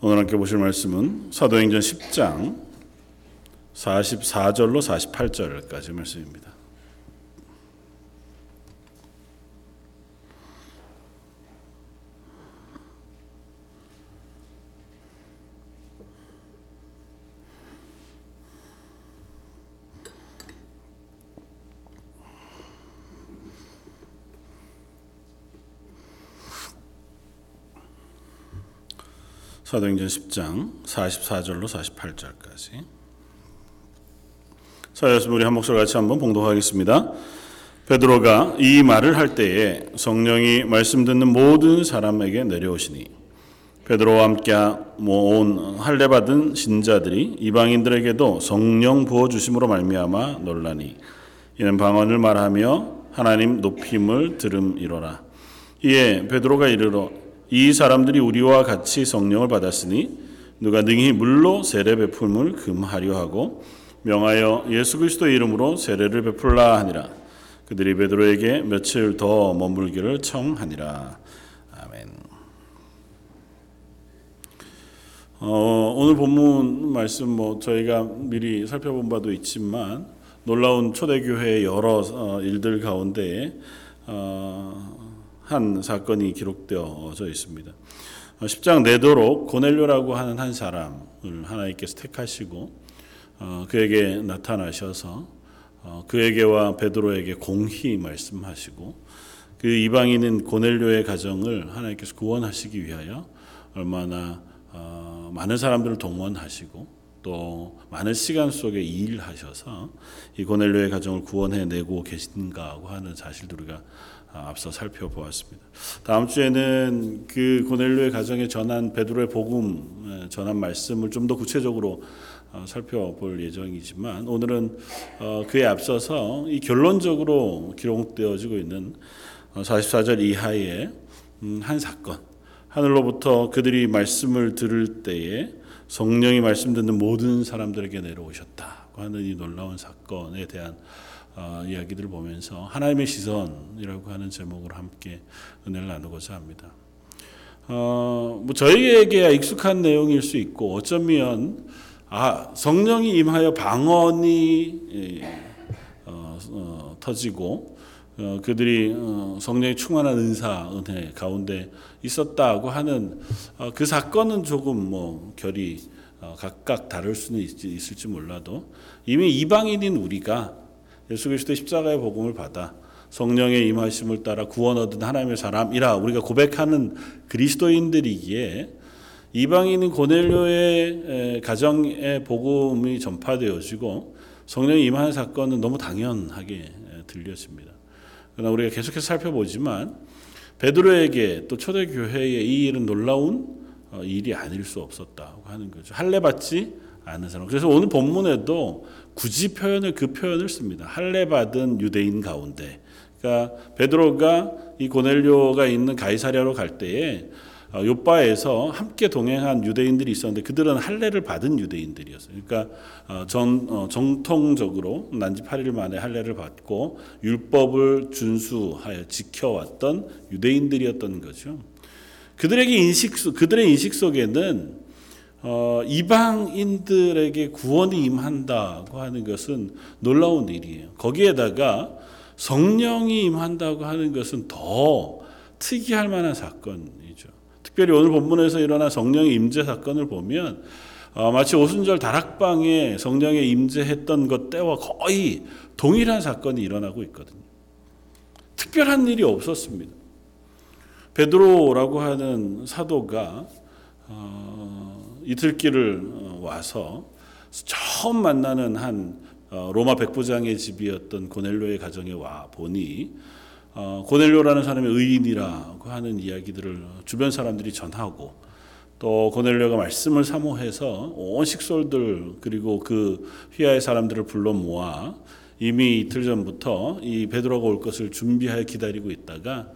오늘 함께 보실 말씀은 사도행전 10장 44절로 48절까지 말씀입니다. 사도행전 10장 44절로 48절까지. 자, 여러분 우리 한 목소리 같이 한번 봉독하겠습니다. 베드로가 이 말을 할 때에 성령이 말씀 듣는 모든 사람에게 내려오시니 베드로와 함께 모은 할례 받은 신자들이 이방인들에게도 성령 부어 주심으로 말미암아 놀라니 이는 방언을 말하며 하나님 높임을 들음이로라. 이에 베드로가 이르러 이 사람들이 우리와 같이 성령을 받았으니 누가 능히 물로 세례 베품을 금하려 하고 명하여 예수 그리스도의 이름으로 세례를 베풀라 하니라. 그들이 베드로에게 며칠 더 머물기를 청하니라. 아멘. 어, 오늘 본문 말씀 뭐 저희가 미리 살펴본 바도 있지만 놀라운 초대교회의 여러 어, 일들 가운데 어, 한 사건이 기록되어져 있습니다. 10장 내도록 고넬료라고 하는 한 사람을 하나님께서 택하시고 어, 그에게 나타나셔서 어, 그에게와 베드로에게 공히 말씀하시고 그 이방인인 고넬료의 가정을 하나님께서 구원하시기 위하여 얼마나 어, 많은 사람들을 동원하시고 또 많은 시간 속에 일하셔서 이 고넬료의 가정을 구원해내고 계신가 하는 사실들 우리가 앞서 살펴보았습니다. 다음 주에는 그 고넬료의 가정에 전한 베드로의 복음 전한 말씀을 좀 더 구체적으로 어, 살펴볼 예정이지만 오늘은 어, 그에 앞서서 이 결론적으로 기록되어지고 있는 44절 어, 이하의 음, 한 사건 하늘로부터 그들이 말씀을 들을 때에 성령이 말씀 듣는 모든 사람들에게 내려오셨다 하는 이 놀라운 사건에 대한 이야기들을 보면서 하나님의 시선이라고 하는 제목으로 함께 은혜를 나누고자 합니다. 어, 뭐 저희에게 익숙한 내용일 수 있고 어쩌면 아 성령이 임하여 방언이 예, 어, 어, 터지고 어, 그들이 어, 성령이 충만한 은사 은혜 가운데 있었다고 하는 어, 그 사건은 조금 뭐 결이 어, 각각 다를 수는 있, 있을지 몰라도 이미 이방인인 우리가 예수 그리스도의 십자가의 복음을 받아 성령의 임하심을 따라 구원 얻은 하나님의 사람이라 우리가 고백하는 그리스도인들이기에 이방인인 고넬료의 가정의 복음이 전파되어지고 성령이 임하는 사건은 너무 당연하게 들려집니다. 그러나 우리가 계속해서 살펴보지만 베드로에게 또 초대 교회의 이 일은 놀라운 어, 일이 아닐 수 없었다고 하는 거죠. 할례 받지 않은 사람. 그래서 오늘 본문에도 굳이 표현을 그 표현을 씁니다. 할례 받은 유대인 가운데. 그러니까 베드로가 이 고넬료가 있는 가이사랴로 갈 때에 어, 요바에서 함께 동행한 유대인들이 있었는데 그들은 할례를 받은 유대인들이었어요. 그러니까 어, 전 어, 정통적으로 난지 8일 만에 할례를 받고 율법을 준수하여 지켜왔던 유대인들이었던 거죠. 그들에게 인식 속 그들의 인식 속에는 어, 이방인들에게 구원이 임한다고 하는 것은 놀라운 일이에요. 거기에다가 성령이 임한다고 하는 것은 더 특이할 만한 사건. 특별히 오늘 본문에서 일어난 성령의 임재 사건을 보면 어, 마치 오순절 다락방에 성령의 임재했던 것 때와 거의 동일한 사건이 일어나고 있거든요. 특별한 일이 없었습니다. 베드로라고 하는 사도가 어, 이틀길을 어, 와서 처음 만나는 한 어, 로마 백부장의 집이었던 고넬로의 가정에 와 보니 어, 고넬료라는 사람의 의인이라고 하는 이야기들을 주변 사람들이 전하고 또 고넬료가 말씀을 사모해서 온 식솔들 그리고 그 휘하의 사람들을 불러 모아 이미 이틀 전부터 이 베드로가 올 것을 준비하여 기다리고 있다가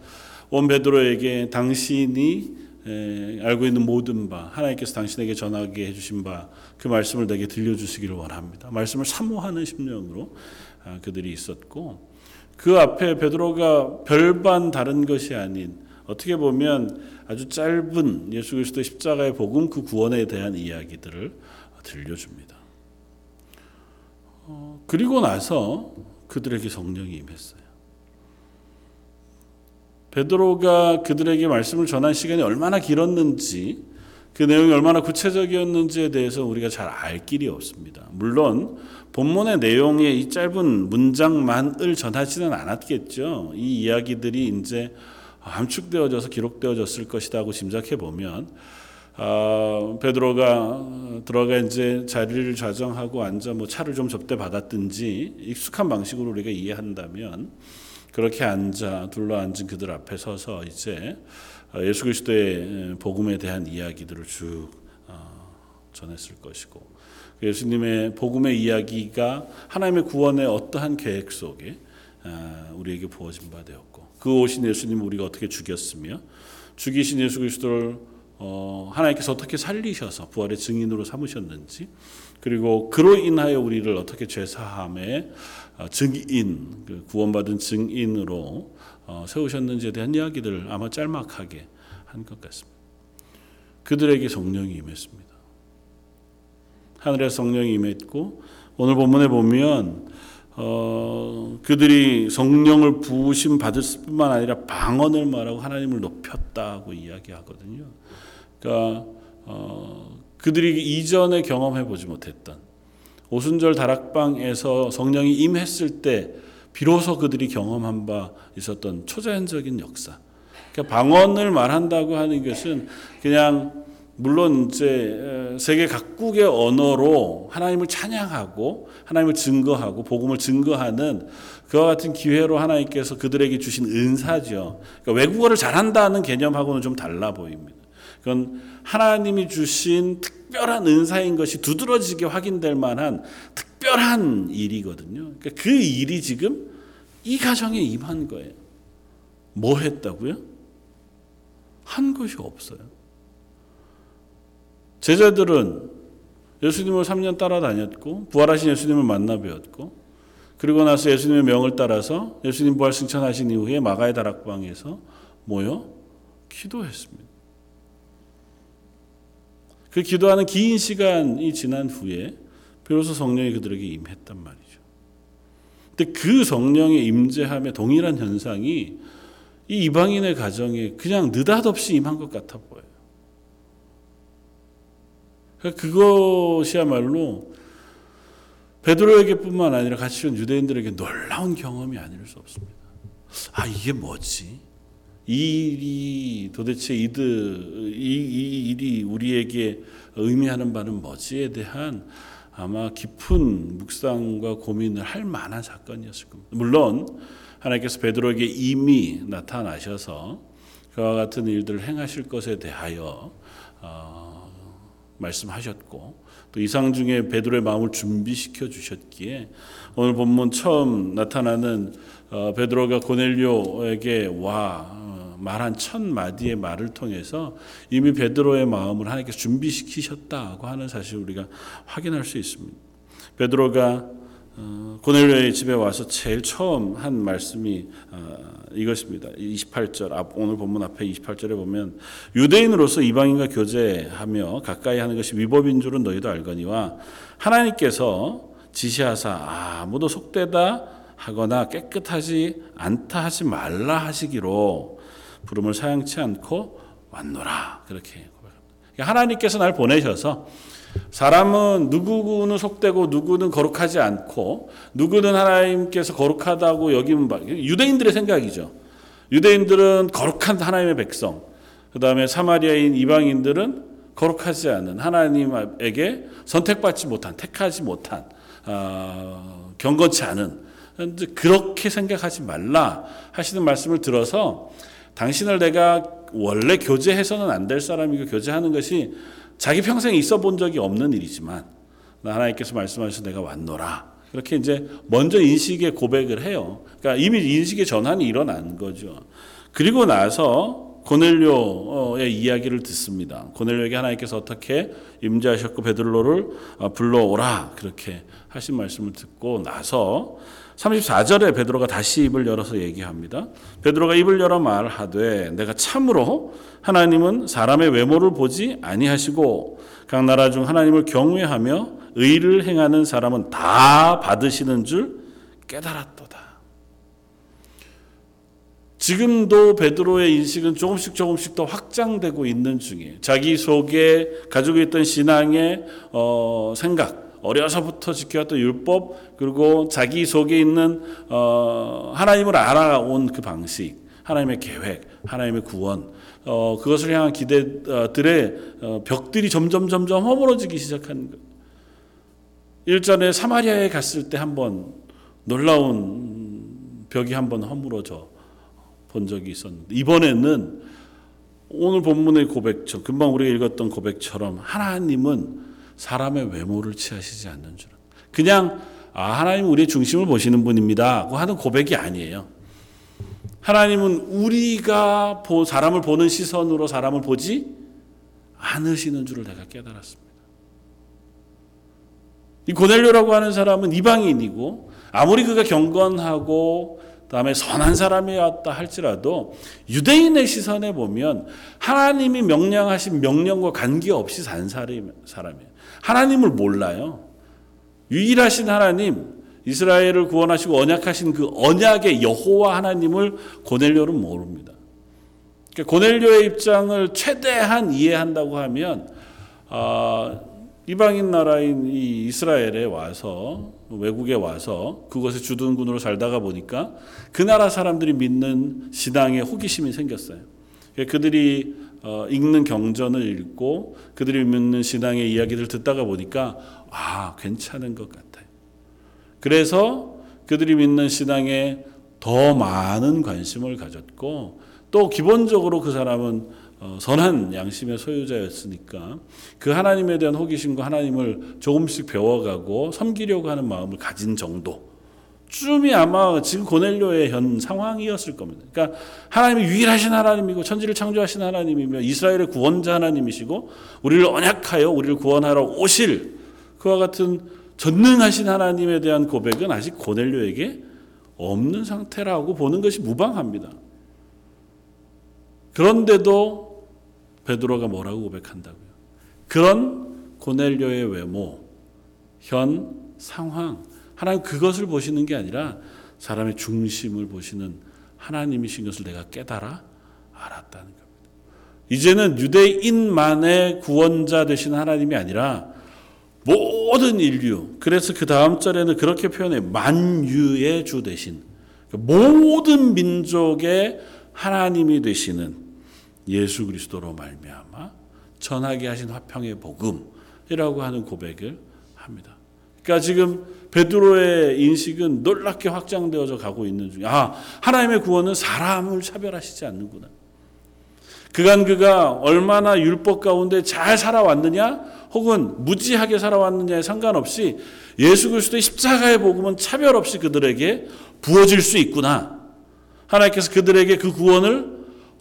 온 베드로에게 당신이 에, 알고 있는 모든 바 하나님께서 당신에게 전하게 해주신 바 그 말씀을 내게 들려주시기를 원합니다. 말씀을 사모하는 심령으로 아, 그들이 있었고 그 앞에 베드로가 별반 다른 것이 아닌 어떻게 보면 아주 짧은 예수 그리스도의 십자가의 복음 그 구원에 대한 이야기들을 들려줍니다. 어, 그리고 나서 그들에게 성령이 임했어요. 베드로가 그들에게 말씀을 전한 시간이 얼마나 길었는지 그 내용이 얼마나 구체적이었는지에 대해서 우리가 잘 알 길이 없습니다. 물론 본문의 내용에 이 짧은 문장만을 전하지는 않았겠죠. 이 이야기들이 이제 함축되어져서 기록되어졌을 것이라고 짐작해 보면 아, 베드로가 들어가 이제 자리를 좌정하고 앉아 뭐 차를 좀 접대 받았든지 익숙한 방식으로 우리가 이해한다면 그렇게 앉아 둘러 앉은 그들 앞에 서서 이제 예수 그리스도의 복음에 대한 이야기들을 쭉 어, 전했을 것이고 예수님의 복음의 이야기가 하나님의 구원의 어떠한 계획 속에 아, 우리에게 부어진 바 되었고 그 오신 예수님을 우리가 어떻게 죽였으며 죽이신 예수 그리스도를 어, 하나님께서 어떻게 살리셔서 부활의 증인으로 삼으셨는지 그리고 그로 인하여 우리를 어떻게 죄사함의 어, 증인 그 구원받은 증인으로 어, 세우셨는지에 대한 이야기들을 아마 짤막하게 한 것 같습니다. 그들에게 성령이 임했습니다. 하늘의 성령이 임했고 오늘 본문에 보면 어, 그들이 성령을 부으심 받을 뿐만 아니라 방언을 말하고 하나님을 높였다고 이야기하거든요. 그러니까 어, 그들이 이전에 경험해 보지 못했던 오순절 다락방에서 성령이 임했을 때 비로소 그들이 경험한 바 있었던 초자연적인 역사. 그러니까 방언을 말한다고 하는 것은 그냥 물론 이제 세계 각국의 언어로 하나님을 찬양하고 하나님을 증거하고 복음을 증거하는 그와 같은 기회로 하나님께서 그들에게 주신 은사죠. 그러니까 외국어를 잘한다는 개념하고는 좀 달라 보입니다. 그건 하나님이 주신 특별한 은사인 것이 두드러지게 확인될 만한 특별한 일이거든요. 그러니까 그 일이 지금 이 가정에 임한 거예요. 뭐 했다고요? 한 것이 없어요. 제자들은 예수님을 3년 따라다녔고 부활하신 예수님을 만나 뵈었고 그리고 나서 예수님의 명을 따라서 예수님 부활 승천하신 이후에 마가의 다락방에서 모여 기도했습니다. 그 기도하는 긴 시간이 지난 후에 비로소 성령이 그들에게 임했단 말이죠. 근데 그 성령의 임재함에 동일한 현상이 이 이방인의 가정에 그냥 느닷없이 임한 것 같아 보여요. 그러니까 그것이야말로 베드로에게뿐만 아니라 같이 온 유대인들에게 놀라운 경험이 아닐 수 없습니다. 아 이게 뭐지? 이 일이 도대체 이들 이, 이 일이 우리에게 의미하는 바는 뭐지에 대한 아마 깊은 묵상과 고민을 할 만한 사건이었을 겁니다. 물론 하나님께서 베드로에게 이미 나타나셔서 그와 같은 일들을 행하실 것에 대하여 어, 말씀하셨고 또 이상 중에 베드로의 마음을 준비시켜 주셨기에 오늘 본문 처음 나타나는 어, 베드로가 고넬료에게 와 어, 말한 첫 마디의 말을 통해서 이미 베드로의 마음을 하나님께서 준비시키셨다고 하는 사실 우리가 확인할 수 있습니다. 베드로가 어, 고넬료의 집에 와서 제일 처음 한 말씀이 이것입니다. 28절 앞 오늘 본문 앞에 28절에 보면 유대인으로서 이방인과 교제하며 가까이 하는 것이 위법인 줄은 너희도 알거니와 하나님께서 지시하사 아무도 속되다 하거나 깨끗하지 않다 하지 말라 하시기로 부름을 사양치 않고 왔노라 그렇게 고백합니다. 그러니까 하나님께서 날 보내셔서 사람은 누구는 속되고 누구는 거룩하지 않고 누구는 하나님께서 거룩하다고 여기면 유대인들의 생각이죠. 유대인들은 거룩한 하나님의 백성. 그다음에 사마리아인 이방인들은 거룩하지 않은 하나님에게 선택받지 못한 택하지 못한 어, 경건치 않은 그렇게 생각하지 말라 하시는 말씀을 들어서 당신을 내가 원래 교제해서는 안 될 사람이고 교제하는 것이 자기 평생에 있어 본 적이 없는 일이지만 하나님께서 말씀하셔서 내가 왔노라. 그렇게 이제 먼저 인식의 고백을 해요. 그러니까 이미 인식의 전환이 일어난 거죠. 그리고 나서 고넬료의 이야기를 듣습니다. 고넬료에게 하나님께서 어떻게 임재하셨고 베드로를 어, 불러오라 그렇게 하신 말씀을 듣고 나서 34절에 베드로가 다시 입을 열어서 얘기합니다. 베드로가 입을 열어 말하되 내가 참으로 하나님은 사람의 외모를 보지 아니하시고 각 나라 중 하나님을 경외하며 의를 행하는 사람은 다 받으시는 줄 깨달았도다. 지금도 베드로의 인식은 조금씩 조금씩 더 확장되고 있는 중이에요. 자기 속에 가지고 있던 신앙의 어, 생각, 어려서부터 지켜왔던 율법, 그리고 자기 속에 있는 어, 하나님을 알아온 그 방식, 하나님의 계획, 하나님의 구원, 어, 그것을 향한 기대들의 어, 벽들이 점점 점점 허물어지기 시작한 것. 일전에 사마리아에 갔을 때 한번 놀라운 벽이 한번 허물어져 본 적이 있었는데 이번에는 오늘 본문의 고백처럼 금방 우리가 읽었던 고백처럼 하나님은 사람의 외모를 취하시지 않는 줄은 그냥 아 하나님 우리의 중심을 보시는 분입니다고 하는 고백이 아니에요. 하나님은 우리가 보, 사람을 보는 시선으로 사람을 보지 않으시는 줄을 내가 깨달았습니다. 이 고넬료라고 하는 사람은 이방인이고 아무리 그가 경건하고 그다음에 선한 사람이었다 할지라도 유대인의 시선에 보면 하나님이 명령하신 명령과 관계없이 산 사람이에요. 하나님을 몰라요. 유일하신 하나님 이스라엘을 구원하시고 언약하신 그 언약의 여호와 하나님을 고넬료는 모릅니다. 그러니까 고넬료의 입장을 최대한 이해한다고 하면 어, 이방인 나라인 이 이스라엘에 와서 외국에 와서 그곳에 주둔군으로 살다가 보니까 그 나라 사람들이 믿는 신앙에 호기심이 생겼어요. 그들이 어, 읽는 경전을 읽고 그들이 믿는 신앙의 이야기를 듣다가 보니까 아 괜찮은 것 같아요. 그래서 그들이 믿는 신앙에 더 많은 관심을 가졌고 또 기본적으로 그 사람은 어, 선한 양심의 소유자였으니까 그 하나님에 대한 호기심과 하나님을 조금씩 배워가고 섬기려고 하는 마음을 가진 정도. 쯤이 아마 지금 고넬료의 현 상황이었을 겁니다. 그러니까 하나님이 유일하신 하나님이고 천지를 창조하신 하나님이며 이스라엘의 구원자 하나님이시고 우리를 언약하여 우리를 구원하러 오실 그와 같은 전능하신 하나님에 대한 고백은 아직 고넬료에게 없는 상태라고 보는 것이 무방합니다. 그런데도 베드로가 뭐라고 고백한다고요? 그런 고넬료의 외모, 현 상황, 하나님 그것을 보시는 게 아니라 사람의 중심을 보시는 하나님이신 것을 내가 깨달아 알았다는 겁니다. 이제는 유대인만의 구원자 되신 하나님이 아니라 모든 인류, 그래서 그 다음 절에는 그렇게 표현해 만유의 주 되신 모든 민족의 하나님이 되시는 예수 그리스도로 말미암아 전하게 하신 화평의 복음이라고 하는 고백을 합니다. 그러니까 지금 베드로의 인식은 놀랍게 확장되어져 가고 있는 중에 아 하나님의 구원은 사람을 차별하시지 않는구나. 그간 그가 얼마나 율법 가운데 잘 살아왔느냐 혹은 무지하게 살아왔느냐에 상관없이 예수 그리스도의 십자가의 복음은 차별 없이 그들에게 부어질 수 있구나. 하나님께서 그들에게 그 구원을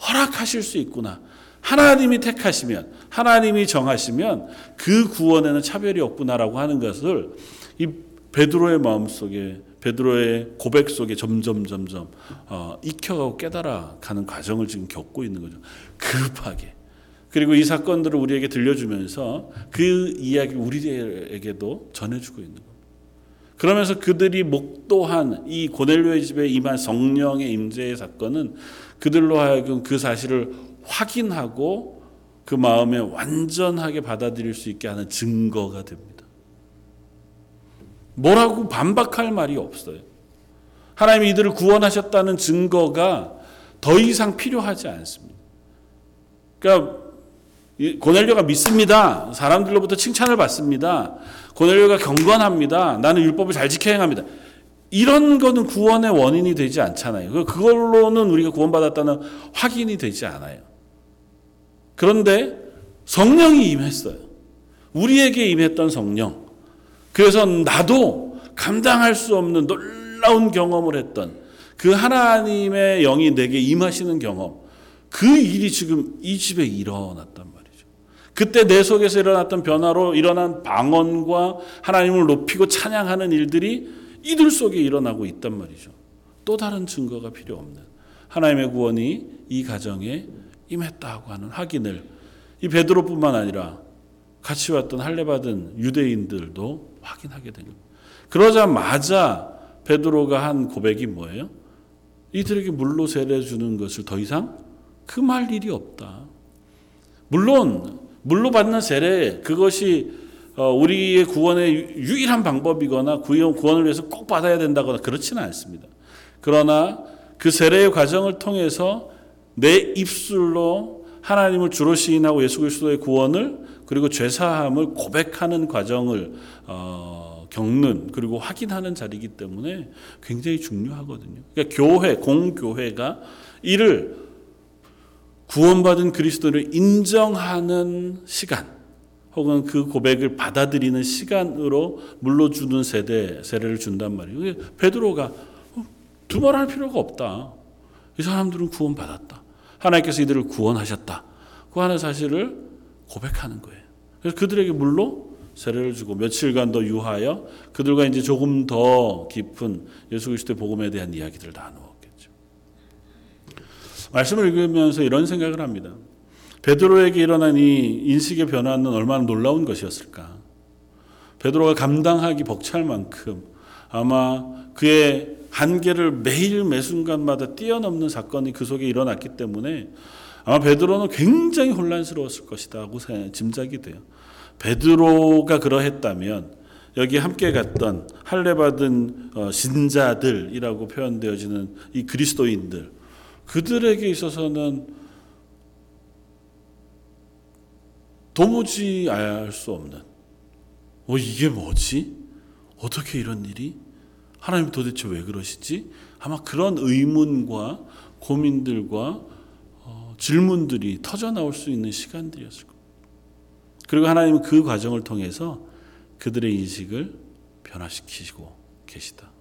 허락하실 수 있구나. 하나님이 택하시면, 하나님이 정하시면 그 구원에는 차별이 없구나라고 하는 것을 이 베드로의 마음 속에 베드로의 고백 속에 점점 점점 어, 익혀가고 깨달아 가는 과정을 지금 겪고 있는 거죠. 급하게. 그리고 이 사건들을 우리에게 들려주면서 그 이야기 우리에게도 전해주고 있는 겁니다. 그러면서 그들이 목도한 이 고넬료의 집에 임한 성령의 임재의 사건은 그들로 하여금 그 사실을 확인하고 그 마음에 완전하게 받아들일 수 있게 하는 증거가 됩니다. 뭐라고 반박할 말이 없어요. 하나님이 이들을 구원하셨다는 증거가 더 이상 필요하지 않습니다. 그러니까 고넬료가 믿습니다. 사람들로부터 칭찬을 받습니다. 고넬료가 경건합니다. 나는 율법을 잘 지켜 행합니다. 이런 거는 구원의 원인이 되지 않잖아요. 그걸로는 우리가 구원받았다는 확인이 되지 않아요. 그런데 성령이 임했어요. 우리에게 임했던 성령. 그래서 나도 감당할 수 없는 놀라운 경험을 했던 그 하나님의 영이 내게 임하시는 경험. 그 일이 지금 이 집에 일어났단 말이죠. 그때 내 속에서 일어났던 변화로 일어난 방언과 하나님을 높이고 찬양하는 일들이 이들 속에 일어나고 있단 말이죠. 또 다른 증거가 필요 없는 하나님의 구원이 이 가정에 임했다고 하는 확인을 이 베드로뿐만 아니라 같이 왔던 할례 받은 유대인들도 확인하게 된 겁니다. 그러자마자 베드로가 한 고백이 뭐예요? 이들에게 물로 세례 주는 것을 더 이상 금할 일이 없다. 물론 물로 받는 세례 그것이 어, 우리의 구원의 유일한 방법이거나 구원- 구원을 위해서 꼭 받아야 된다거나 그렇지는 않습니다. 그러나 그 세례의 과정을 통해서 내 입술로 하나님을 주로 시인하고 예수 그리스도의 구원을 그리고 죄 사함을 고백하는 과정을 어, 겪는 그리고 확인하는 자리이기 때문에 굉장히 중요하거든요. 그러니까 교회 공교회가 이를 구원받은 그리스도를 인정하는 시간 혹은 그 고백을 받아들이는 시간으로 물러주는 세대 세례를 준단 말이에요. 베드로가 어, 두말할 필요가 없다. 이 사람들은 구원받았다. 하나님께서 이들을 구원하셨다. 그 하는 사실을 고백하는 거예요. 그래서 그들에게 물로 세례를 주고 며칠간 더 유하여 그들과 이제 조금 더 깊은 예수 그리스도의 복음에 대한 이야기들을 나누었겠죠. 말씀을 읽으면서 이런 생각을 합니다. 베드로에게 일어난 이 인식의 변화는 얼마나 놀라운 것이었을까. 베드로가 감당하기 벅찰 만큼 아마 그의 한계를 매일 매 순간마다 뛰어넘는 사건이 그 속에 일어났기 때문에 아마 베드로는 굉장히 혼란스러웠을 것이다고 짐작이 돼요. 베드로가 그러했다면 여기 함께 갔던 할례 받은 어, 신자들이라고 표현되어지는 이 그리스도인들 그들에게 있어서는 도무지 알 수 없는 어 이게 뭐지? 어떻게 이런 일이? 하나님 도대체 왜 그러시지? 아마 그런 의문과 고민들과 어, 질문들이 터져 나올 수 있는 시간들이었을 겁니다. 그리고 하나님은 그 과정을 통해서 그들의 인식을 변화시키시고 계시다.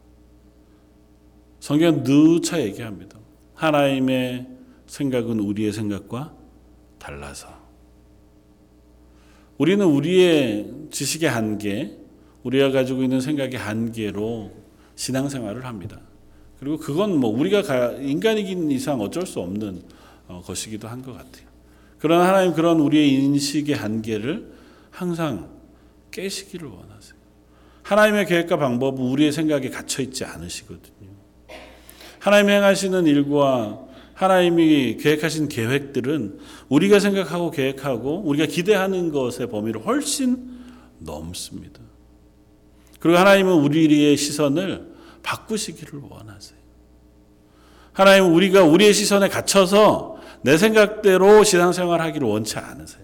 성경 누차 얘기합니다. 하나님의 생각은 우리의 생각과 달라서. 우리는 우리의 지식의 한계, 우리가 가지고 있는 생각의 한계로 신앙생활을 합니다. 그리고 그건 뭐 우리가 인간이긴 이상 어쩔 수 없는 어, 것이기도 한 것 같아요. 그러나 하나님 그런 우리의 인식의 한계를 항상 깨시기를 원하세요. 하나님의 계획과 방법은 우리의 생각에 갇혀 있지 않으시거든요. 하나님이 행하시는 일과 하나님이 계획하신 계획들은 우리가 생각하고 계획하고 우리가 기대하는 것의 범위를 훨씬 넘습니다. 그리고 하나님은 우리의 시선을 바꾸시기를 원하세요. 하나님은 우리가 우리의 시선에 갇혀서 내 생각대로 신앙생활 하기를 원치 않으세요.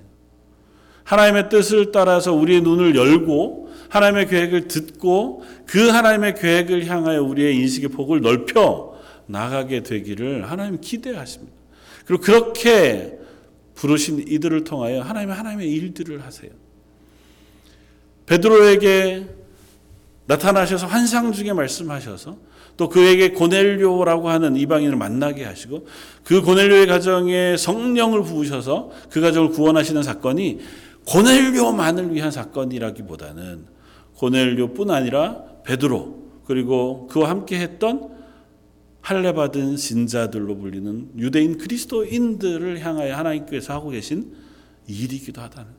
하나님의 뜻을 따라서 우리의 눈을 열고 하나님의 계획을 듣고 그 하나님의 계획을 향하여 우리의 인식의 폭을 넓혀 나가게 되기를 하나님 기대하십니다. 그리고 그렇게 부르신 이들을 통하여 하나님의 하나님의 일들을 하세요. 베드로에게 나타나셔서 환상 중에 말씀하셔서 또 그에게 고넬료라고 하는 이방인을 만나게 하시고 그 고넬료의 가정에 성령을 부으셔서 그 가정을 구원하시는 사건이 고넬료만을 위한 사건이라기보다는 고넬료뿐 아니라 베드로 그리고 그와 함께 했던 할례 받은 신자들로 불리는 유대인 그리스도인들을 향하여 하나님께서 하고 계신 일이기도 하다는.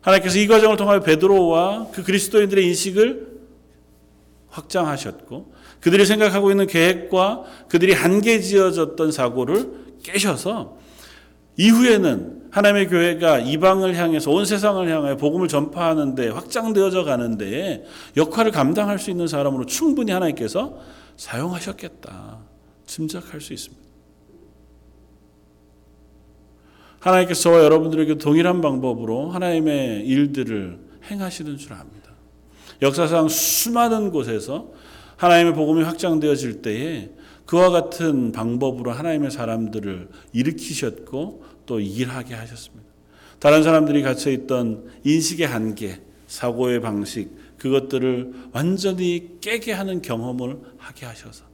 하나님께서 이 과정을 통하여 베드로와 그 그리스도인들의 인식을 확장하셨고 그들이 생각하고 있는 계획과 그들이 한계 지어졌던 사고를 깨셔서 이후에는 하나님의 교회가 이방을 향해서 온 세상을 향하여 복음을 전파하는데 확장되어져 가는데 역할을 감당할 수 있는 사람으로 충분히 하나님께서 사용하셨겠다 짐작할 수 있습니다. 하나님께서 여러분들에게 동일한 방법으로 하나님의 일들을 행하시는 줄 압니다. 역사상 수많은 곳에서 하나님의 복음이 확장되어질 때에 그와 같은 방법으로 하나님의 사람들을 일으키셨고 또 일하게 하셨습니다. 다른 사람들이 갇혀 있던 인식의 한계, 사고의 방식, 그것들을 완전히 깨게 하는 경험을 하게 하셔서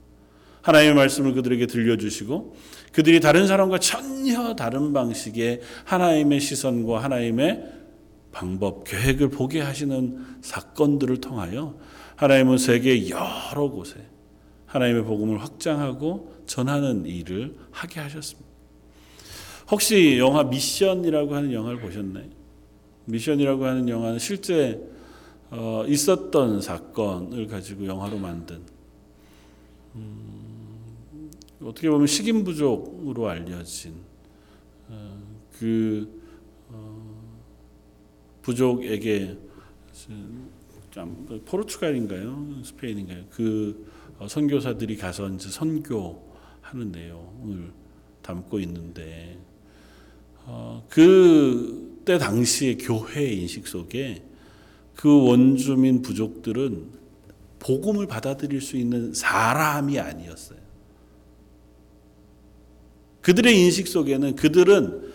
하나님의 말씀을 그들에게 들려주시고 그들이 다른 사람과 전혀 다른 방식의 하나님의 시선과 하나님의 방법, 계획을 보게 하시는 사건들을 통하여 하나님은 세계 여러 곳에 하나님의 복음을 확장하고 전하는 일을 하게 하셨습니다. 혹시 영화 미션이라고 하는 영화를 보셨나요? 미션이라고 하는 영화는 실제 어, 있었던 사건을 가지고 영화로 만든 음, 어떻게 보면 식인 부족으로 알려진 어, 그 어, 부족에게 참 포르투갈인가요? 스페인인가요? 그 어, 선교사들이 가서 이제 선교하는 내용을 담고 있는데 어, 그때 당시의 교회 인식 속에 그 원주민 부족들은 복음을 받아들일 수 있는 사람이 아니었어요. 그들의 인식 속에는 그들은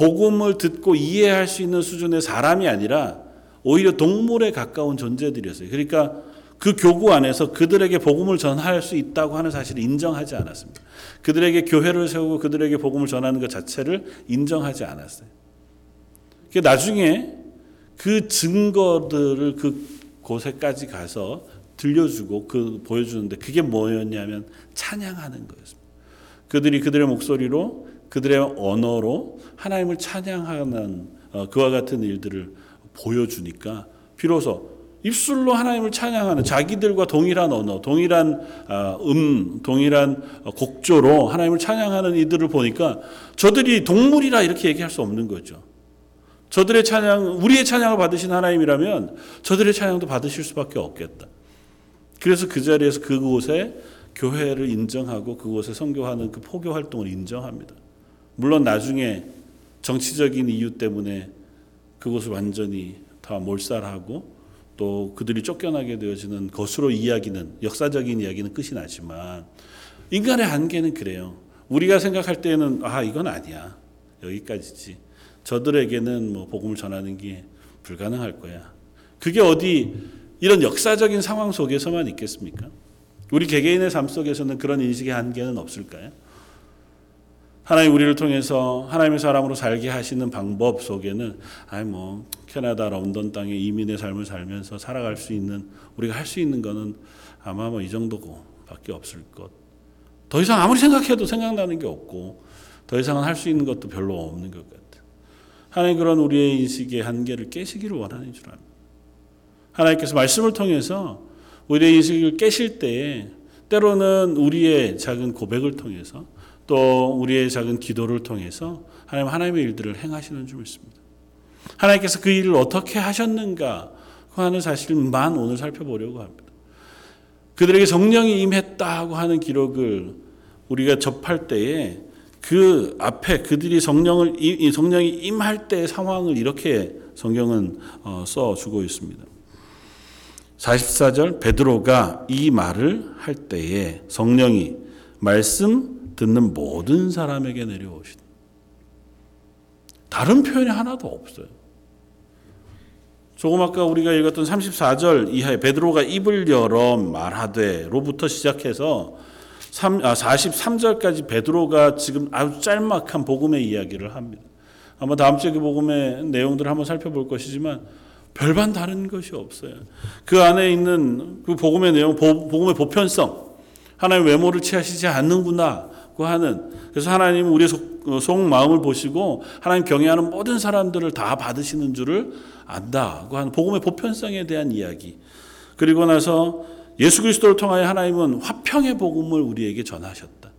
복음을 듣고 이해할 수 있는 수준의 사람이 아니라 오히려 동물에 가까운 존재들이었어요. 그러니까 그 교구 안에서 그들에게 복음을 전할 수 있다고 하는 사실을 인정하지 않았습니다. 그들에게 교회를 세우고 그들에게 복음을 전하는 것 자체를 인정하지 않았어요. 나중에 그 증거들을 그 곳에까지 가서 들려주고 그 보여주는데 그게 뭐였냐면 찬양하는 거였습니다. 그들이 그들의 목소리로 그들의 언어로 하나님을 찬양하는 어, 그와 같은 일들을 보여주니까 비로소 입술로 하나님을 찬양하는 자기들과 동일한 언어, 동일한 아, 음, 동일한 곡조로 하나님을 찬양하는 이들을 보니까 저들이 동물이라 이렇게 얘기할 수 없는 거죠. 저들의 찬양, 우리의 찬양을 받으신 하나님이라면 저들의 찬양도 받으실 수밖에 없겠다. 그래서 그 자리에서 그곳에 교회를 인정하고 그곳에 선교하는 그 포교 활동을 인정합니다. 물론 나중에 정치적인 이유 때문에 그곳을 완전히 다 몰살하고 또 그들이 쫓겨나게 되어지는 것으로 이야기는 역사적인 이야기는 끝이 나지만 인간의 한계는 그래요. 우리가 생각할 때는 아 이건 아니야 여기까지지. 저들에게는 뭐 복음을 전하는 게 불가능할 거야. 그게 어디 이런 역사적인 상황 속에서만 있겠습니까? 우리 개개인의 삶 속에서는 그런 인식의 한계는 없을까요? 하나님 우리를 통해서 하나님의 사람으로 살게 하시는 방법 속에는 아니 뭐 캐나다 런던 땅에 이민의 삶을 살면서 살아갈 수 있는 우리가 할 수 있는 거는 아마 뭐 이 정도밖에 없을 것. 더 이상 아무리 생각해도 생각나는 게 없고 더 이상은 할 수 있는 것도 별로 없는 것 같아. 하나님 그런 우리의 인식의 한계를 깨시기를 원하는 줄 압니다. 하나님께서 말씀을 통해서 우리의 인식을 깨실 때에 때로는 우리의 작은 고백을 통해서 또 우리의 작은 기도를 통해서 하나님 하나님의 일들을 행하시는 줄 믿습니다. 하나님께서 그 일을 어떻게 하셨는가 하는 사실만 오늘 살펴보려고 합니다. 그들에게 성령이 임했다고 하는 기록을 우리가 접할 때에 그 앞에 그들이 성령을 성령이 임할 때의 상황을 이렇게 성경은 어, 써 주고 있습니다. 44절 베드로가 이 말을 할 때에 성령이 말씀 듣는 모든 사람에게 내려오신. 다른 표현이 하나도 없어요. 조금 아까 우리가 읽었던 34절 이하에 베드로가 입을 열어 말하되로부터 시작해서 3, 아, 43절까지 베드로가 지금 아주 짤막한 복음의 이야기를 합니다. 아마 다음 주에 그 복음의 내용들을 한번 살펴볼 것이지만 별반 다른 것이 없어요. 그 안에 있는 그 복음의 내용, 복음의 보편성, 하나님 외모를 취하시지 않는구나. 하는 그래서 하나님은 우리의 속, 어, 속 마음을 보시고 하나님 경외하는 모든 사람들을 다 받으시는 줄을 안다고 하는 복음의 보편성에 대한 이야기. 그리고 나서 예수 그리스도를 통하여 하나님은 화평의 복음을 우리에게 전하셨다.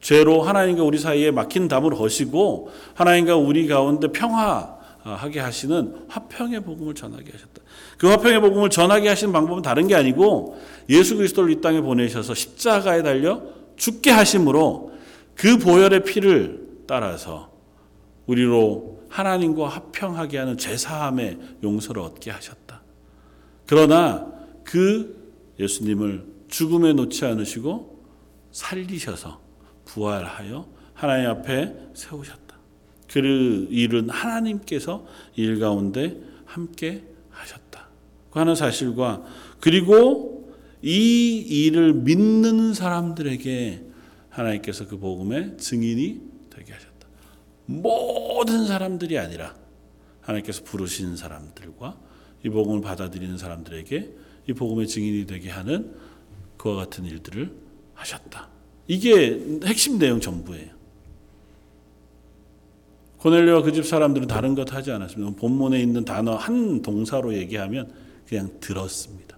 죄로 하나님과 우리 사이에 막힌 담을 허시고 하나님과 우리 가운데 평화하게 하시는 화평의 복음을 전하게 하셨다. 그 화평의 복음을 전하게 하시는 방법은 다른 게 아니고 예수 그리스도를 이 땅에 보내셔서 십자가에 달려 죽게 하심으로 그 보혈의 피를 따라서 우리로 하나님과 합평하게 하는 죄사함의 용서를 얻게 하셨다. 그러나 그 예수님을 죽음에 놓지 않으시고 살리셔서 부활하여 하나님 앞에 세우셨다. 그 일은 하나님께서 일 가운데 함께 하셨다. 그 하는 사실과 그리고 이 일을 믿는 사람들에게 하나님께서 그 복음의 증인이 되게 하셨다. 모든 사람들이 아니라 하나님께서 부르신 사람들과 이 복음을 받아들이는 사람들에게 이 복음의 증인이 되게 하는 그와 같은 일들을 하셨다. 이게 핵심 내용 전부예요. 고넬료와 그 집 사람들은 다른 것 하지 않았습니다. 본문에 있는 단어 한 동사로 얘기하면 그냥 들었습니다.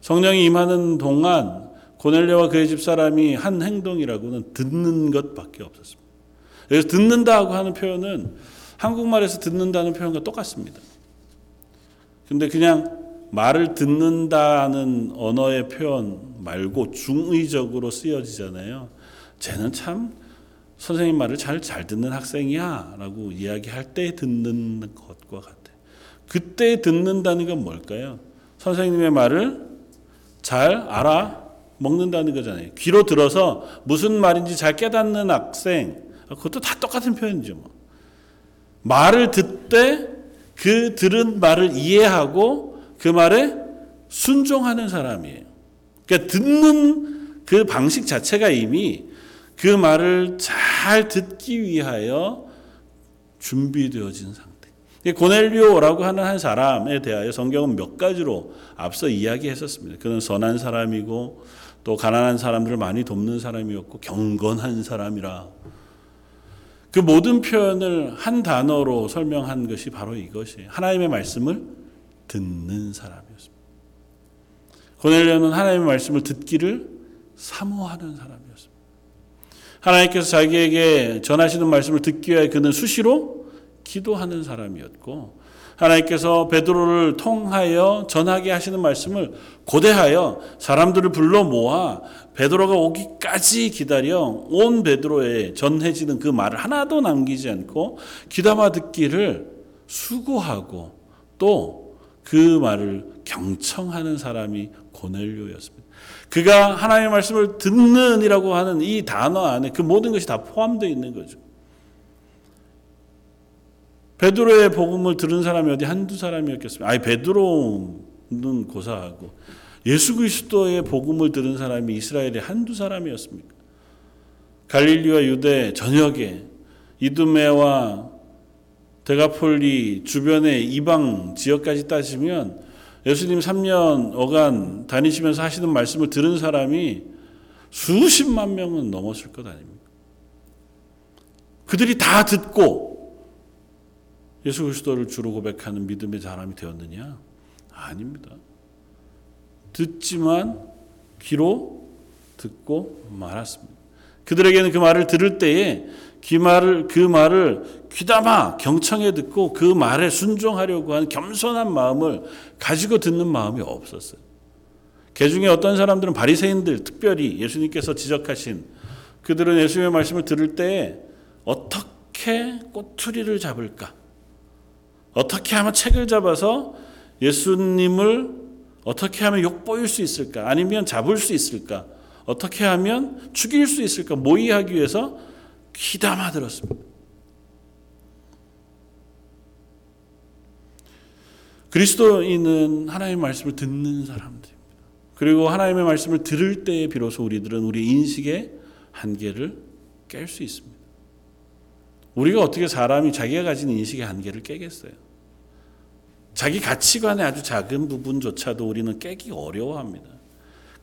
성령이 임하는 동안 고넬료와 그의 집 사람이 한 행동이라고는 듣는 것밖에 없었습니다. 그래서 듣는다고 하는 표현은 한국말에서 듣는다는 표현과 똑같습니다. 근데 그냥 말을 듣는다는 언어의 표현 말고 중의적으로 쓰여지잖아요. 쟤는 참 선생님 말을 잘, 잘 듣는 학생이야 라고 이야기할 때 듣는 것과 같아요. 그때 듣는다는 건 뭘까요? 선생님의 말을 잘 알아 먹는다는 거잖아요. 귀로 들어서 무슨 말인지 잘 깨닫는 학생, 그것도 다 똑같은 표현이죠. 뭐. 말을 듣되 그 들은 말을 이해하고 그 말에 순종하는 사람이에요. 그러니까 듣는 그 방식 자체가 이미 그 말을 잘 듣기 위하여 준비되어진 상태. 고넬료라고 하는 한 사람에 대하여 성경은 몇 가지로 앞서 이야기했었습니다. 그는 선한 사람이고 또 가난한 사람들을 많이 돕는 사람이었고 경건한 사람이라. 그 모든 표현을 한 단어로 설명한 것이 바로 이것이 하나님의 말씀을 듣는 사람이었습니다. 고넬료는 하나님의 말씀을 듣기를 사모하는 사람이었습니다. 하나님께서 자기에게 전하시는 말씀을 듣기 위해 그는 수시로 기도하는 사람이었고 하나님께서 베드로를 통하여 전하게 하시는 말씀을 고대하여 사람들을 불러 모아 베드로가 오기까지 기다려 온 베드로에 전해지는 그 말을 하나도 남기지 않고 귀담아 듣기를 수고하고 또 그 말을 경청하는 사람이 고넬료였습니다. 그가 하나님의 말씀을 듣는이라고 하는 이 단어 안에 그 모든 것이 다 포함되어 있는 거죠. 베드로의 복음을 들은 사람이 어디 한두 사람이었겠습니까? 아니 베드로는 고사하고 예수 그리스도의 복음을 들은 사람이 이스라엘의 한두 사람이었습니까? 갈릴리와 유대 전역에 이두메와 데가폴리 주변의 이방 지역까지 따지면 예수님 3년 어간 다니시면서 하시는 말씀을 들은 사람이 수십만 명은 넘었을 것 아닙니까? 그들이 다 듣고 예수 그리스도를 주로 고백하는 믿음의 사람이 되었느냐? 아닙니다. 듣지만 귀로 듣고 말았습니다. 그들에게는 그 말을 들을 때에 그 말을 그 말을 귀담아 경청해 듣고 그 말에 순종하려고 하는 겸손한 마음을 가지고 듣는 마음이 없었어요. 개 중에 어떤 사람들은 바리새인들 특별히 예수님께서 지적하신 그들은 예수님의 말씀을 들을 때 어떻게 꼬투리를 잡을까? 어떻게 하면 책을 잡아서 예수님을 어떻게 하면 욕보일 수 있을까? 아니면 잡을 수 있을까? 어떻게 하면 죽일 수 있을까? 모의하기 위해서 귀담아 들었습니다. 그리스도인은 하나님의 말씀을 듣는 사람들입니다. 그리고 하나님의 말씀을 들을 때에 비로소 우리들은 우리 인식의 한계를 깰 수 있습니다. 우리가 어떻게 사람이 자기가 가진 인식의 한계를 깨겠어요? 자기 가치관의 아주 작은 부분조차도 우리는 깨기 어려워합니다.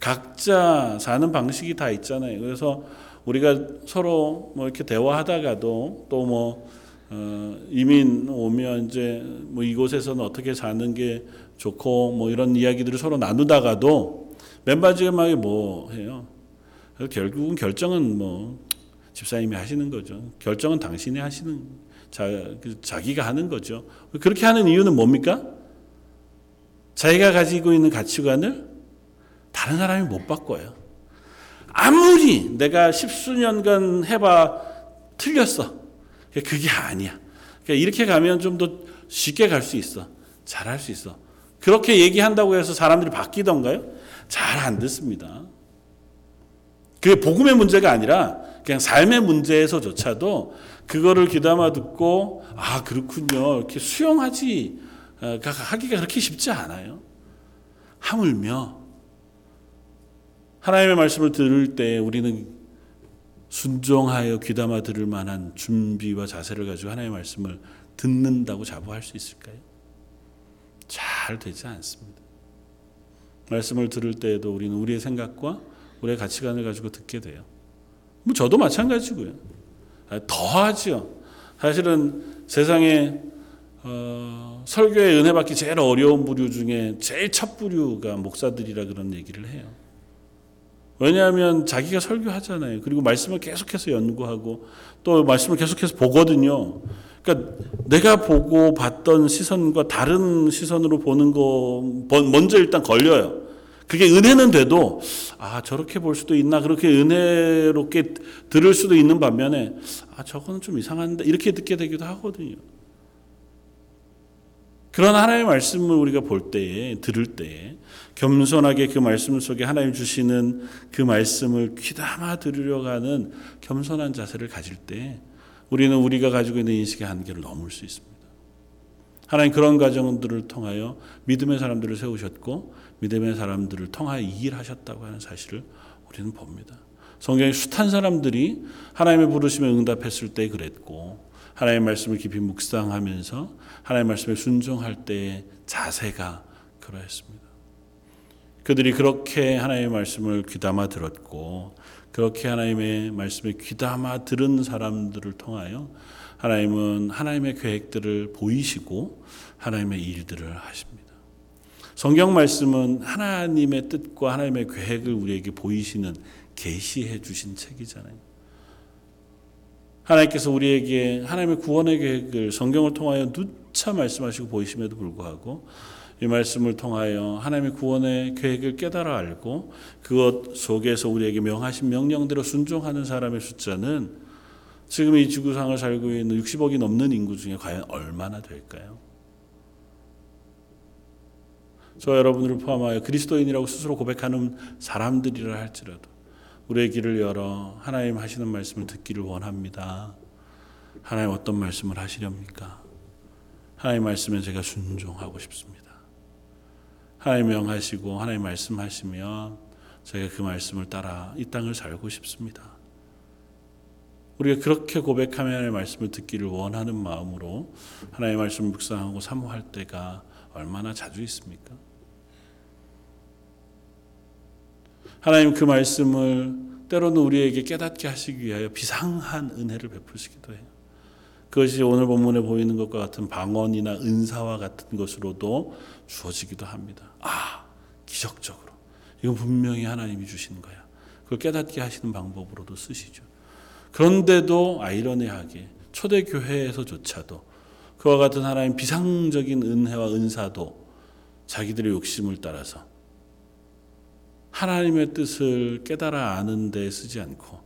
각자 사는 방식이 다 있잖아요. 그래서 우리가 서로 뭐 이렇게 대화하다가도 또뭐 어, 이민 오면 이제 뭐 이곳에서는 어떻게 사는 게 좋고 뭐 이런 이야기들을 서로 나누다가도 맨마지막에 뭐 해요. 결국은 결정은 뭐 집사님이 하시는 거죠. 결정은 당신이 하시는 자, 그 자기가 하는 거죠. 그렇게 하는 이유는 뭡니까? 자기가 가지고 있는 가치관을 다른 사람이 못 바꿔요. 아무리 내가 십수년간 해봐 틀렸어. 그게 아니야. 그러니까 이렇게 가면 좀 더 쉽게 갈 수 있어. 잘할 수 있어. 그렇게 얘기한다고 해서 사람들이 바뀌던가요? 잘 안 듣습니다. 그게 복음의 문제가 아니라 그냥 삶의 문제에서조차도 그거를 귀담아 듣고 아 그렇군요 이렇게 수용하지 어, 하기가 그렇게 쉽지 않아요. 하물며 하나님의 말씀을 들을 때 우리는 순종하여 귀담아 들을 만한 준비와 자세를 가지고 하나님의 말씀을 듣는다고 자부할 수 있을까요? 잘 되지 않습니다. 말씀을 들을 때에도 우리는 우리의 생각과 우리의 가치관을 가지고 듣게 돼요. 뭐 저도 마찬가지고요. 아, 더하지요. 사실은 세상에 어, 설교에 은혜 받기 제일 어려운 부류 중에 제일 첫 부류가 목사들이라 그런 얘기를 해요. 왜냐하면 자기가 설교하잖아요. 그리고 말씀을 계속해서 연구하고 또 말씀을 계속해서 보거든요. 그러니까 내가 보고 봤던 시선과 다른 시선으로 보는 거 먼저 일단 걸려요. 그게 은혜는 돼도 아 저렇게 볼 수도 있나 그렇게 은혜롭게 들을 수도 있는 반면에 아 저거는 좀 이상한데 이렇게 듣게 되기도 하거든요. 그런 하나님의 말씀을 우리가 볼 때에 들을 때에 겸손하게 그 말씀 속에 하나님 주시는 그 말씀을 귀담아 들으려고 하는 겸손한 자세를 가질 때 우리는 우리가 가지고 있는 인식의 한계를 넘을 수 있습니다. 하나님 그런 과정들을 통하여 믿음의 사람들을 세우셨고 믿음의 사람들을 통하여 일하셨다고 하는 사실을 우리는 봅니다. 성경에 숱한 사람들이 하나님의 부르심에 응답했을 때 그랬고 하나님의 말씀을 깊이 묵상하면서 하나님의 말씀에 순종할 때의 자세가 그러했습니다. 그들이 그렇게 하나님의 말씀을 귀담아 들었고 그렇게 하나님의 말씀에 귀담아 들은 사람들을 통하여 하나님은 하나님의 계획들을 보이시고 하나님의 일들을 하십니다. 성경 말씀은 하나님의 뜻과 하나님의 계획을 우리에게 보이시는 계시해 주신 책이잖아요. 하나님께서 우리에게 하나님의 구원의 계획을 성경을 통하여 누차 말씀하시고 보이심에도 불구하고 이 말씀을 통하여 하나님의 구원의 계획을 깨달아 알고 그것 속에서 우리에게 명하신 명령대로 순종하는 사람의 숫자는 지금 이 지구상을 살고 있는 60억이 넘는 인구 중에 과연 얼마나 될까요? 저 여러분을 포함하여 그리스도인이라고 스스로 고백하는 사람들이라 할지라도 우리의 길을 열어 하나님 하시는 말씀을 듣기를 원합니다. 하나님 어떤 말씀을 하시렵니까? 하나님 말씀에 제가 순종하고 싶습니다. 하나님 명하시고 하나님 말씀하시면 제가 그 말씀을 따라 이 땅을 살고 싶습니다. 우리가 그렇게 고백하며 하나님의 말씀을 듣기를 원하는 마음으로 하나님의 말씀을 묵상하고 사모할 때가 얼마나 자주 있습니까? 하나님 그 말씀을 때로는 우리에게 깨닫게 하시기 위하여 비상한 은혜를 베푸시기도 해요. 그것이 오늘 본문에 보이는 것과 같은 방언이나 은사와 같은 것으로도 주어지기도 합니다. 아, 기적적으로. 이건 분명히 하나님이 주신 거야. 그걸 깨닫게 하시는 방법으로도 쓰시죠. 그런데도 아이러니하게 초대교회에서조차도 그와 같은 하나님 비상적인 은혜와 은사도 자기들의 욕심을 따라서 하나님의 뜻을 깨달아 아는 데 쓰지 않고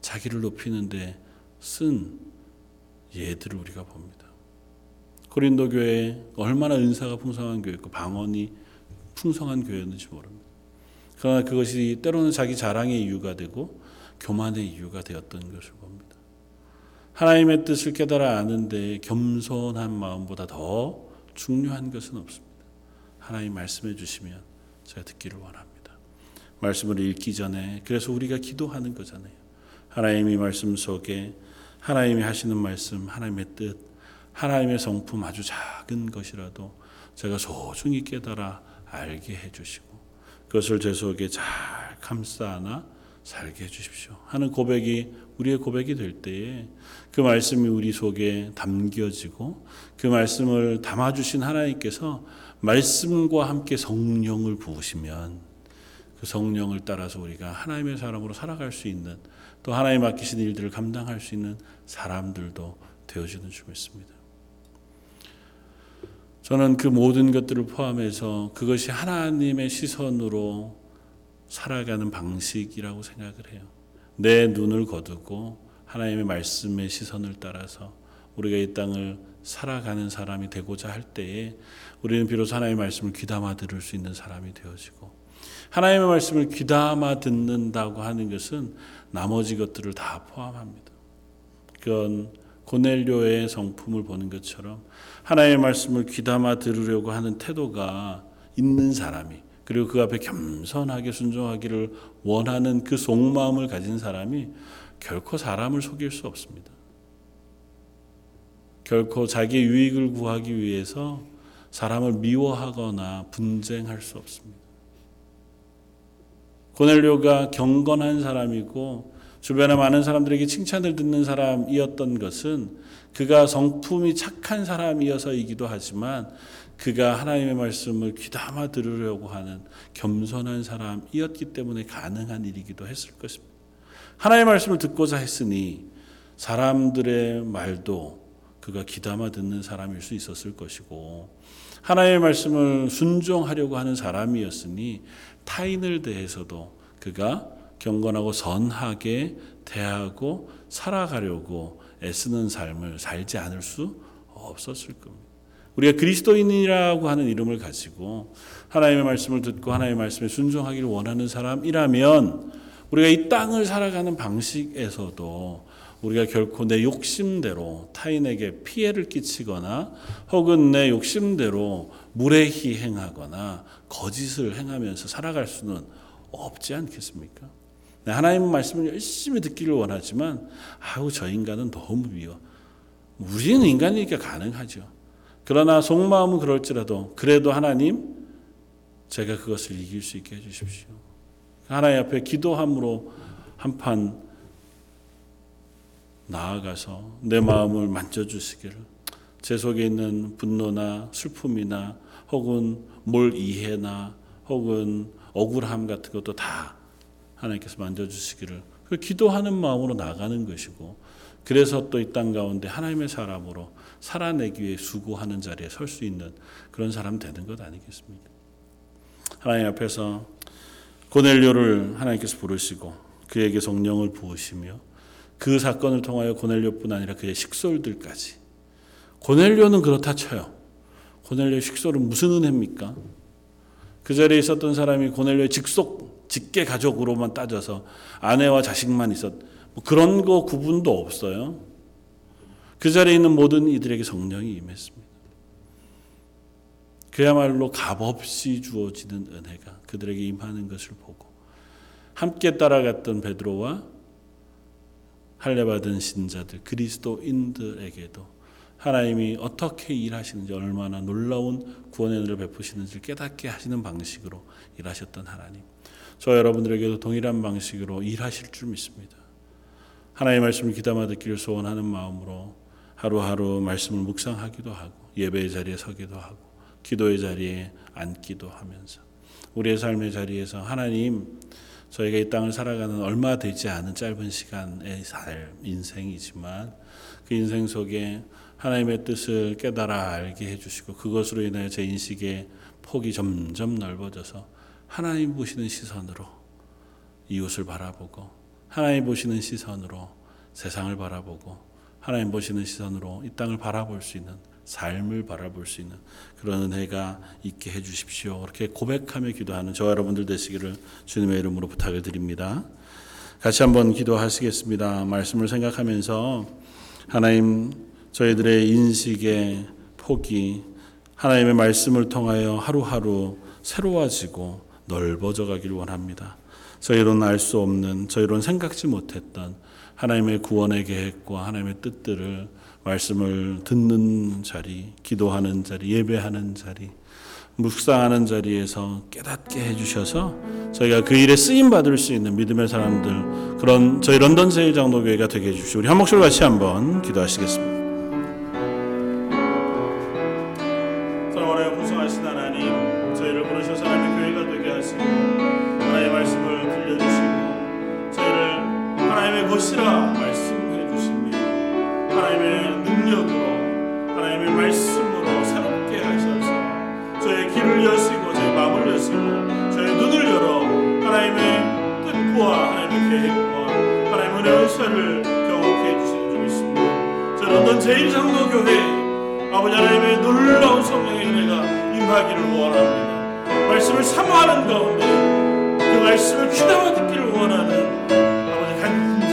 자기를 높이는 데 쓴 예들을 우리가 봅니다. 고린도 교회 얼마나 은사가 풍성한 교회고 방언이 풍성한 교회였는지 모릅니다. 그러나 그것이 때로는 자기 자랑의 이유가 되고 교만의 이유가 되었던 것을 봅니다. 하나님의 뜻을 깨달아 아는데 겸손한 마음보다 더 중요한 것은 없습니다. 하나님 말씀해 주시면 제가 듣기를 원합니다. 말씀을 읽기 전에 그래서 우리가 기도하는 거잖아요. 하나님이 말씀 속에 하나님이 하시는 말씀, 하나님의 뜻, 하나님의 성품 아주 작은 것이라도 제가 소중히 깨달아 알게 해 주시고 그것을 제 속에 잘 감싸 안아 살게 해 주십시오. 하는 고백이 우리의 고백이 될 때에 그 말씀이 우리 속에 담겨지고 그 말씀을 담아 주신 하나님께서 말씀과 함께 성령을 부으시면 그 성령을 따라서 우리가 하나님의 사람으로 살아갈 수 있는 또 하나님 맡기신 일들을 감당할 수 있는 사람들도 되어지는 줄 믿습니다. 저는 그 모든 것들을 포함해서 그것이 하나님의 시선으로 살아가는 방식이라고 생각을 해요. 내 눈을 거두고 하나님의 말씀의 시선을 따라서 우리가 이 땅을 살아가는 사람이 되고자 할 때에 우리는 비로소 하나님의 말씀을 귀담아 들을 수 있는 사람이 되어지고 하나님의 말씀을 귀담아 듣는다고 하는 것은 나머지 것들을 다 포함합니다. 그건 고넬료의 성품을 보는 것처럼 하나님의 말씀을 귀담아 들으려고 하는 태도가 있는 사람이 그리고 그 앞에 겸손하게 순종하기를 원하는 그 속마음을 가진 사람이 결코 사람을 속일 수 없습니다. 결코 자기 유익을 구하기 위해서 사람을 미워하거나 분쟁할 수 없습니다. 고넬료가 경건한 사람이고 주변에 많은 사람들에게 칭찬을 듣는 사람이었던 것은 그가 성품이 착한 사람이어서이기도 하지만 그가 하나님의 말씀을 귀담아 들으려고 하는 겸손한 사람이었기 때문에 가능한 일이기도 했을 것입니다. 하나님의 말씀을 듣고자 했으니 사람들의 말도 그가 귀담아 듣는 사람일 수 있었을 것이고 하나님의 말씀을 순종하려고 하는 사람이었으니 타인을 대해서도 그가 경건하고 선하게 대하고 살아가려고 애쓰는 삶을 살지 않을 수 없었을 겁니다. 우리가 그리스도인이라고 하는 이름을 가지고 하나님의 말씀을 듣고 하나님의 말씀에 순종하기를 원하는 사람이라면 우리가 이 땅을 살아가는 방식에서도 우리가 결코 내 욕심대로 타인에게 피해를 끼치거나 혹은 내 욕심대로 무례히 행하거나 거짓을 행하면서 살아갈 수는 없지 않겠습니까? 네, 하나님 말씀을 열심히 듣기를 원하지만 아우 저 인간은 너무 미워. 우리는 인간이니까 가능하죠. 그러나 속마음은 그럴지라도 그래도 하나님 제가 그것을 이길 수 있게 해주십시오. 하나님 앞에 기도함으로 한판 나아가서 내 마음을 만져주시기를 제 속에 있는 분노나 슬픔이나 혹은 뭘 이해나 혹은 억울함 같은 것도 다 하나님께서 만져주시기를 그 기도하는 마음으로 나가는 것이고 그래서 또 이 땅 가운데 하나님의 사람으로 살아내기 위해 수고하는 자리에 설 수 있는 그런 사람 되는 것 아니겠습니까? 하나님 앞에서 고넬료를 하나님께서 부르시고 그에게 성령을 부으시며 그 사건을 통하여 고넬료뿐 아니라 그의 식솔들까지 고넬료는 그렇다 쳐요. 고넬료 식솔은 무슨 은혜입니까? 그 자리에 있었던 사람이 고넬료의 직속 직계 가족으로만 따져서 아내와 자식만 있었 뭐 그런 거 구분도 없어요. 그 자리에 있는 모든 이들에게 성령이 임했습니다. 그야말로 값없이 주어지는 은혜가 그들에게 임하는 것을 보고 함께 따라갔던 베드로와 할례 받은 신자들 그리스도인들에게도 하나님이 어떻게 일하시는지 얼마나 놀라운 구원의 은혜를 베푸시는지 깨닫게 하시는 방식으로 일하셨던 하나님. 저 여러분들에게도 동일한 방식으로 일하실 줄 믿습니다. 하나님의 말씀을 귀담아 듣기를 소원하는 마음으로 하루하루 말씀을 묵상하기도 하고 예배의 자리에 서기도 하고 기도의 자리에 앉기도 하면서 우리의 삶의 자리에서 하나님 저희가 이 땅을 살아가는 얼마 되지 않은 짧은 시간의 삶, 인생이지만 그 인생 속에 하나님의 뜻을 깨달아 알게 해주시고 그것으로 인하여 제 인식의 폭이 점점 넓어져서 하나님 보시는 시선으로 이웃을 바라보고 하나님 보시는 시선으로 세상을 바라보고 하나님 보시는 시선으로 이 땅을 바라볼 수 있는 삶을 바라볼 수 있는 그런 은혜가 있게 해 주십시오. 그렇게 고백하며 기도하는 저 여러분들 되시기를 주님의 이름으로 부탁을 드립니다. 같이 한번 기도하시겠습니다. 말씀을 생각하면서 하나님 저희들의 인식의 폭이 하나님의 말씀을 통하여 하루하루 새로워지고 넓어져 가길 원합니다. 저희로는 알 수 없는, 저희로는 생각지 못했던 하나님의 구원의 계획과 하나님의 뜻들을 말씀을 듣는 자리, 기도하는 자리, 예배하는 자리, 묵상하는 자리에서 깨닫게 해주셔서 저희가 그 일에 쓰임 받을 수 있는 믿음의 사람들 그런 저희 런던 제일장로교회가 되게 해주십시오. 우리 한 목소리 같이 한번 기도하시겠습니다.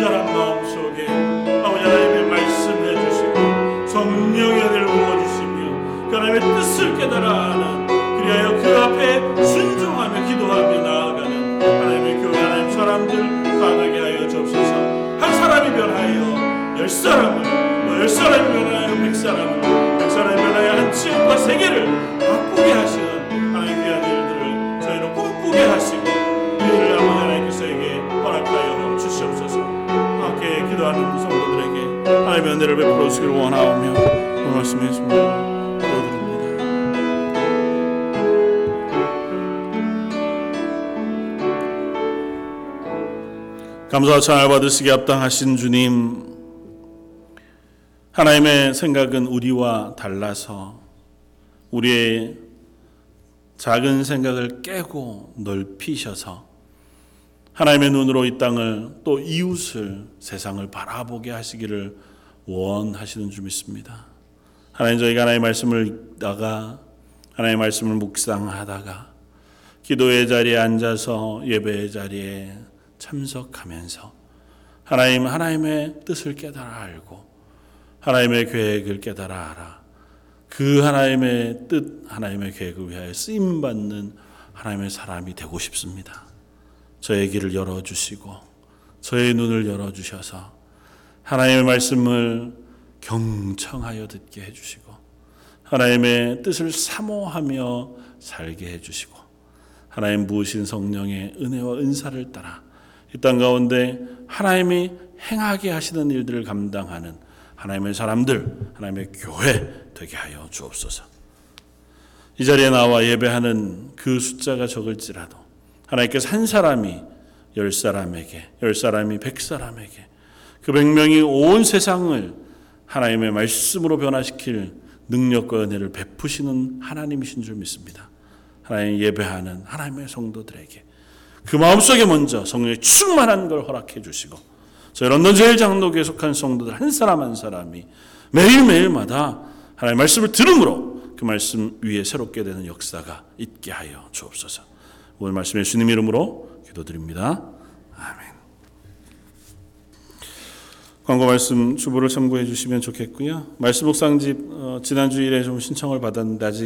사람 마음속에 아버지 하나님의 말씀을 해주시고 성령의 은혜를 부어주시며 그 하나님의 뜻을 깨달아 아는 그리하여 그 앞에 순종하며 기도하며 나아가는 하나님의 교회 하나님 사람들 가득게 하여 주옵소서. 한 사람이 변하여 열 사람 은혜를 베풀어 주시기를 원하오며 그 말씀에 기도드립니다. 감사와 찬을 받으시기 합당하신 주님 하나님의 생각은 우리와 달라서 우리의 작은 생각을 깨고 넓히셔서 하나님의 눈으로 이 땅을 또 이웃을 세상을 바라보게 하시기를 원하시는 줄 믿습니다. 하나님 저희가 하나님의 말씀을 읽다가 하나님의 말씀을 묵상하다가 기도의 자리에 앉아서 예배의 자리에 참석하면서 하나님 하나님의 뜻을 깨달아 알고 하나님의 계획을 깨달아 알아 그 하나님의 뜻 하나님의 계획을 위하여 쓰임 받는 하나님의 사람이 되고 싶습니다. 저의 길을 열어 주시고 저의 눈을 열어 주셔서 하나님의 말씀을 경청하여 듣게 해 주시고 하나님의 뜻을 사모하며 살게 해 주시고 하나님 부으신 성령의 은혜와 은사를 따라 이 땅 가운데 하나님이 행하게 하시는 일들을 감당하는 하나님의 사람들, 하나님의 교회 되게 하여 주옵소서. 이 자리에 나와 예배하는 그 숫자가 적을지라도 하나님께서 한 사람이 열 사람에게, 열 사람이 백 사람에게 그 백 명이 온 세상을 하나님의 말씀으로 변화시킬 능력과 은혜를 베푸시는 하나님이신 줄 믿습니다. 하나님 예배하는 하나님의 성도들에게 그 마음속에 먼저 성령의 충만한 걸 허락해 주시고 저희 런던 제일 장로교에 속한 성도들 한 사람 한 사람이 매일매일마다 하나님의 말씀을 들음으로 그 말씀 위에 새롭게 되는 역사가 있게 하여 주옵소서. 오늘 말씀 예수님 이름으로 기도드립니다. 아멘. 광고 말씀 주보를 참고해 주시면 좋겠고요. 말씀 묵상집 어, 지난 주일에 좀 신청을 받았는데 아직